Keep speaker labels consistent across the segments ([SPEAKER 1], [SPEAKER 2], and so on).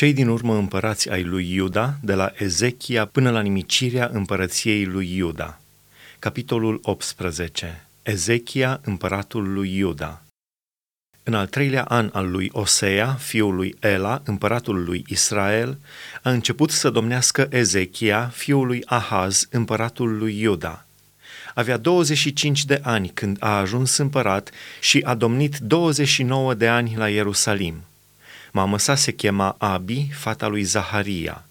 [SPEAKER 1] Cei din urmă împărați ai lui Iuda, de la Ezechia până la nimicirea împărăției lui Iuda. Capitolul 18. Ezechia, împăratul lui Iuda. În al treilea an al lui Osea, fiul lui Ela, împăratul lui Israel, a început să domnească Ezechia, fiul lui Ahaz, împăratul lui Iuda. Avea 25 de ani când a ajuns împărat și a domnit 29 de ani la Ierusalim – Mama sa se chema Abi, fata lui Zaharia.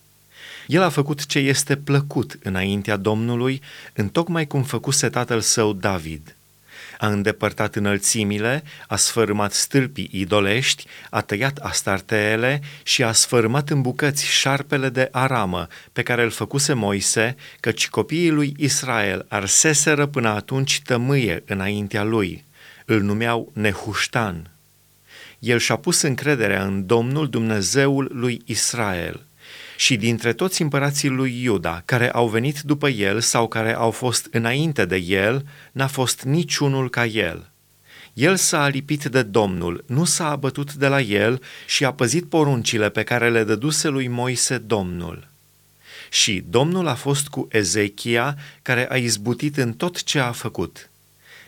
[SPEAKER 1] El a făcut ce este plăcut înaintea Domnului, întocmai cum făcuse tatăl său David. A îndepărtat înălțimile, a sfărâmat stâlpii idolești, a tăiat astarteele și a sfărâmat în bucăți șarpele de aramă pe care îl făcuse Moise, căci copiii lui Israel arseseră până atunci tămâie înaintea lui. Îl numeau Nehuștan el și-a pus încrederea în Domnul Dumnezeul lui Israel. Și dintre toți împărații lui Iuda, care au venit după el sau care au fost înainte de el, n-a fost niciunul ca el. El s-a alipit de Domnul, nu s-a abătut de la el și a păzit poruncile pe care le dăduse lui Moise Domnul. Și Domnul a fost cu Ezechia, care a izbutit în tot ce a făcut –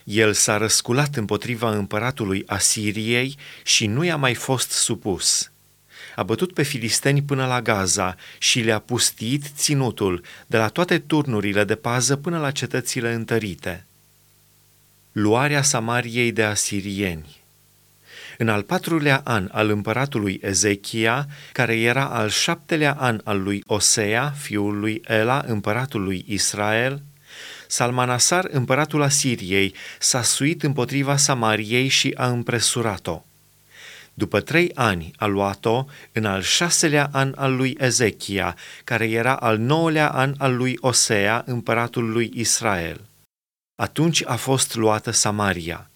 [SPEAKER 1] el s-a răsculat împotriva împăratului Asiriei și nu i-a mai fost supus. A bătut pe filisteni până la Gaza și le-a pustit ținutul, de la toate turnurile de pază până la cetățile întărite. Luarea Samariei de asirieni în al patrulea an al împăratului Ezechia, care era al șaptelea an al lui Osea, fiul lui Ela, împăratul lui Israel, Salmanasar, împăratul Asiriei, s-a suit împotriva Samariei și a împresurat-o. După trei ani a luat-o în al șaselea an al lui Ezechia, care era al nouălea an al lui Osea, împăratul lui Israel. Atunci a fost luată Samaria –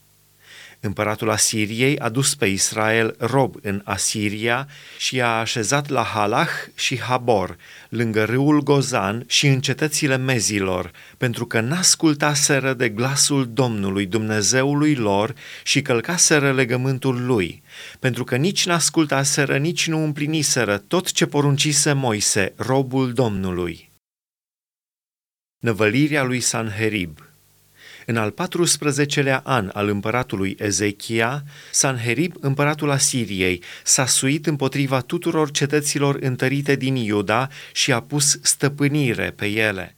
[SPEAKER 1] Împăratul Asiriei a dus pe Israel rob în Asiria și a așezat la Halach și Habor, lângă râul Gozan și în cetățile mezilor, pentru că n-ascultaseră de glasul Domnului Dumnezeului lor și călcaseră legământul lui, pentru că nici n-ascultaseră, nici nu împliniseră tot ce poruncise Moise, robul Domnului. Năvălirea lui Sanherib în al 14-lea an al împăratului Ezechia, Sanherib, împăratul Asiriei, s-a suit împotriva tuturor cetăților întărite din Iuda și a pus stăpânire pe ele.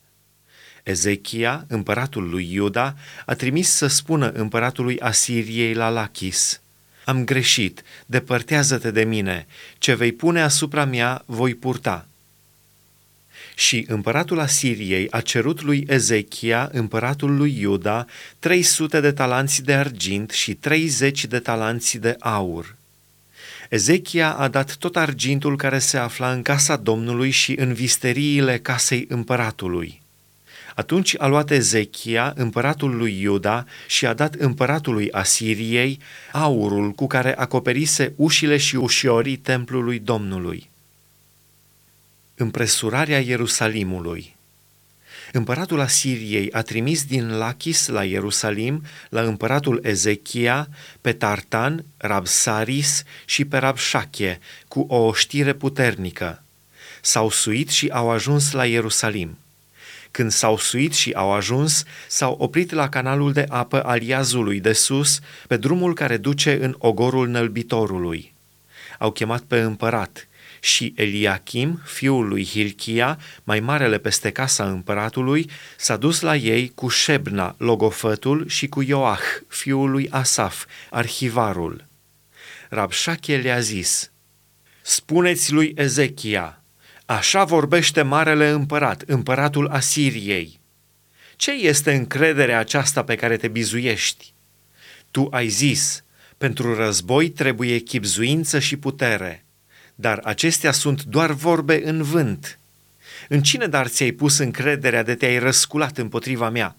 [SPEAKER 1] Ezechia, împăratul lui Iuda, a trimis să spună împăratului Asiriei la Lachis, Am greșit, depărtează-te de mine, ce vei pune asupra mea voi purta.” Și împăratul Asiriei a cerut lui Ezechia, împăratul lui Iuda, 300 de talanți de argint și 30 de talanți de aur. Ezechia a dat tot argintul care se afla în casa Domnului și în visteriile casei împăratului. Atunci a luat Ezechia, împăratul lui Iuda, și a dat împăratului Asiriei aurul cu care acoperise ușile și ușorii templului Domnului. Împresurarea Ierusalimului Împăratul Asiriei a trimis din Lachis la Ierusalim, la împăratul Ezechia, pe Tartan, Rabsaris și pe Rabșachie, cu o oștire puternică. S-au suit și au ajuns la Ierusalim. Când s-au suit și au ajuns, s-au oprit la canalul de apă al Iazului de sus, pe drumul care duce în ogorul nălbitorului. Au chemat pe împărat – și Eliachim, fiul lui Hilchia, mai marele peste casa împăratului, s-a dus la ei cu Shebna, logofătul, și cu Ioach, fiul lui Asaf, arhivarul. Rabșache le-a zis, Spuneți lui Ezechia, așa vorbește marele împărat, împăratul Asiriei. Ce este încrederea aceasta pe care te bizuiești? Tu ai zis, pentru război trebuie chipzuință și putere – dar acestea sunt doar vorbe în vânt. În cine dar ți-ai pus încrederea de te-ai răsculat împotriva mea?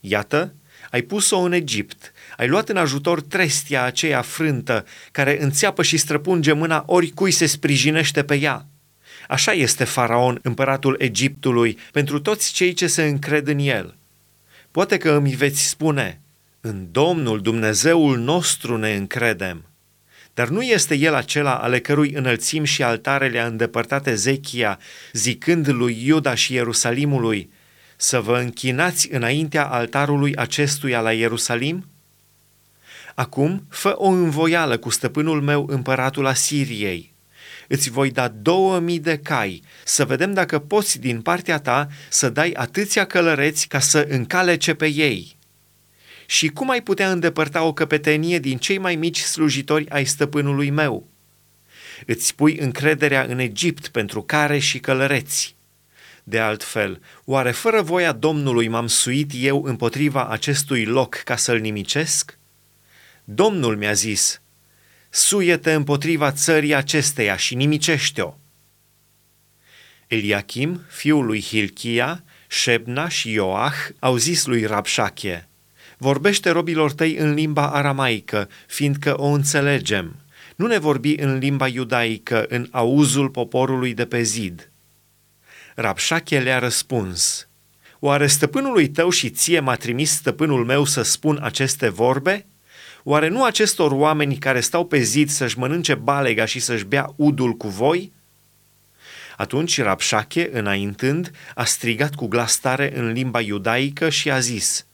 [SPEAKER 1] Iată, ai pus-o în Egipt, ai luat în ajutor trestia aceea frântă, care înțeapă și străpunge mâna oricui se sprijinește pe ea. Așa este Faraon, împăratul Egiptului, pentru toți cei ce se încred în el. Poate că îmi veți spune, în Domnul Dumnezeul nostru ne încredem. Dar nu este el acela ale cărui înălțim și altarele a îndepărtat Ezechia, zicând lui Iuda și Ierusalimului, să vă închinați înaintea altarului acestuia la Ierusalim? Acum, fă o învoială cu stăpânul meu împăratul Asiriei. Îți voi da două mii de cai, să vedem dacă poți din partea ta să dai atâția călăreți ca să încalece pe ei. Și cum ai putea îndepărta o căpetenie din cei mai mici slujitori ai stăpânului meu? Îți pui încrederea în Egipt pentru care și călăreți. De altfel, oare fără voia Domnului m-am suit eu împotriva acestui loc ca să-l nimicesc? Domnul mi-a zis, suie-te împotriva țării acesteia și nimicește-o. Eliachim, fiul lui Hilchia, Shebna și Ioach au zis lui Rabșachie, Vorbește robilor tăi în limba aramaică, fiindcă o înțelegem. Nu ne vorbi în limba iudaică, în auzul poporului de pe zid. Rabșache le-a răspuns, Oare stăpânului tău și ție m-a trimis stăpânul meu să spun aceste vorbe? Oare nu acestor oameni care stau pe zid să-și mănânce balega și să-și bea udul cu voi? Atunci Rabșache, înaintând, a strigat cu glas tare în limba iudaică și a zis,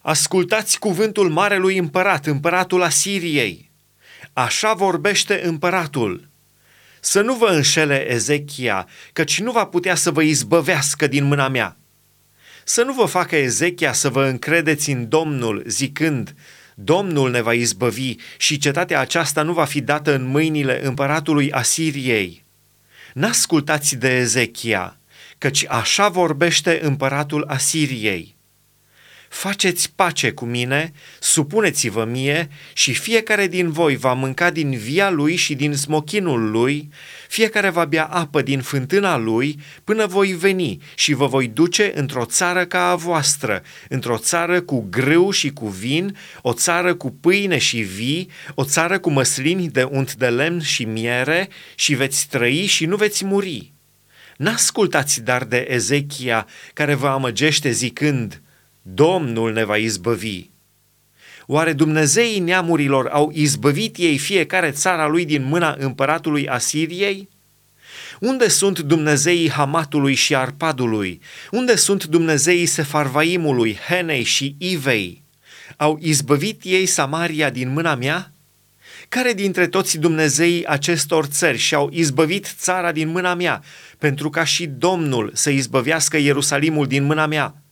[SPEAKER 1] Ascultați cuvântul marelui împărat, împăratul Asiriei. Așa vorbește împăratul. Să nu vă înșele Ezechia, căci nu va putea să vă izbăvească din mâna mea. Să nu vă facă Ezechia să vă încredeți în Domnul, zicând, Domnul ne va izbăvi și cetatea aceasta nu va fi dată în mâinile împăratului Asiriei. N-ascultați de Ezechia, căci așa vorbește împăratul Asiriei faceți pace cu mine, supuneți-vă mie și fiecare din voi va mânca din via lui și din smochinul lui, fiecare va bea apă din fântâna lui, până voi veni și vă voi duce într-o țară ca a voastră, într-o țară cu grâu și cu vin, o țară cu pâine și vii, o țară cu măslini de unt de lemn și miere și veți trăi și nu veți muri. N-ascultați dar de Ezechia care vă amăgește zicând – Domnul ne va izbăvi. Oare Dumnezeii neamurilor au izbăvit ei fiecare țara lui din mâna împăratului Asiriei? Unde sunt Dumnezeii Hamatului și Arpadului? Unde sunt Dumnezeii Sefarvaimului, Henei și Ivei? Au izbăvit ei Samaria din mâna mea? Care dintre toți Dumnezeii acestor țări și-au izbăvit țara din mâna mea, pentru ca și Domnul să izbăvească Ierusalimul din mâna mea?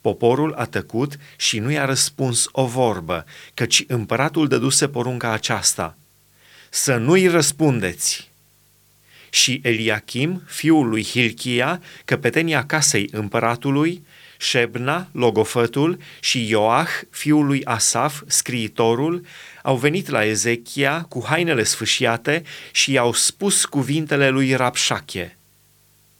[SPEAKER 1] Poporul a tăcut și nu i-a răspuns o vorbă, căci împăratul dăduse porunca aceasta, să nu-i răspundeți. Și Eliachim, fiul lui Hilchia, căpetenia casei împăratului, Shebna, logofătul, și Ioach, fiul lui Asaf, scriitorul, au venit la Ezechia cu hainele sfâșiate și i-au spus cuvintele lui Rapșache.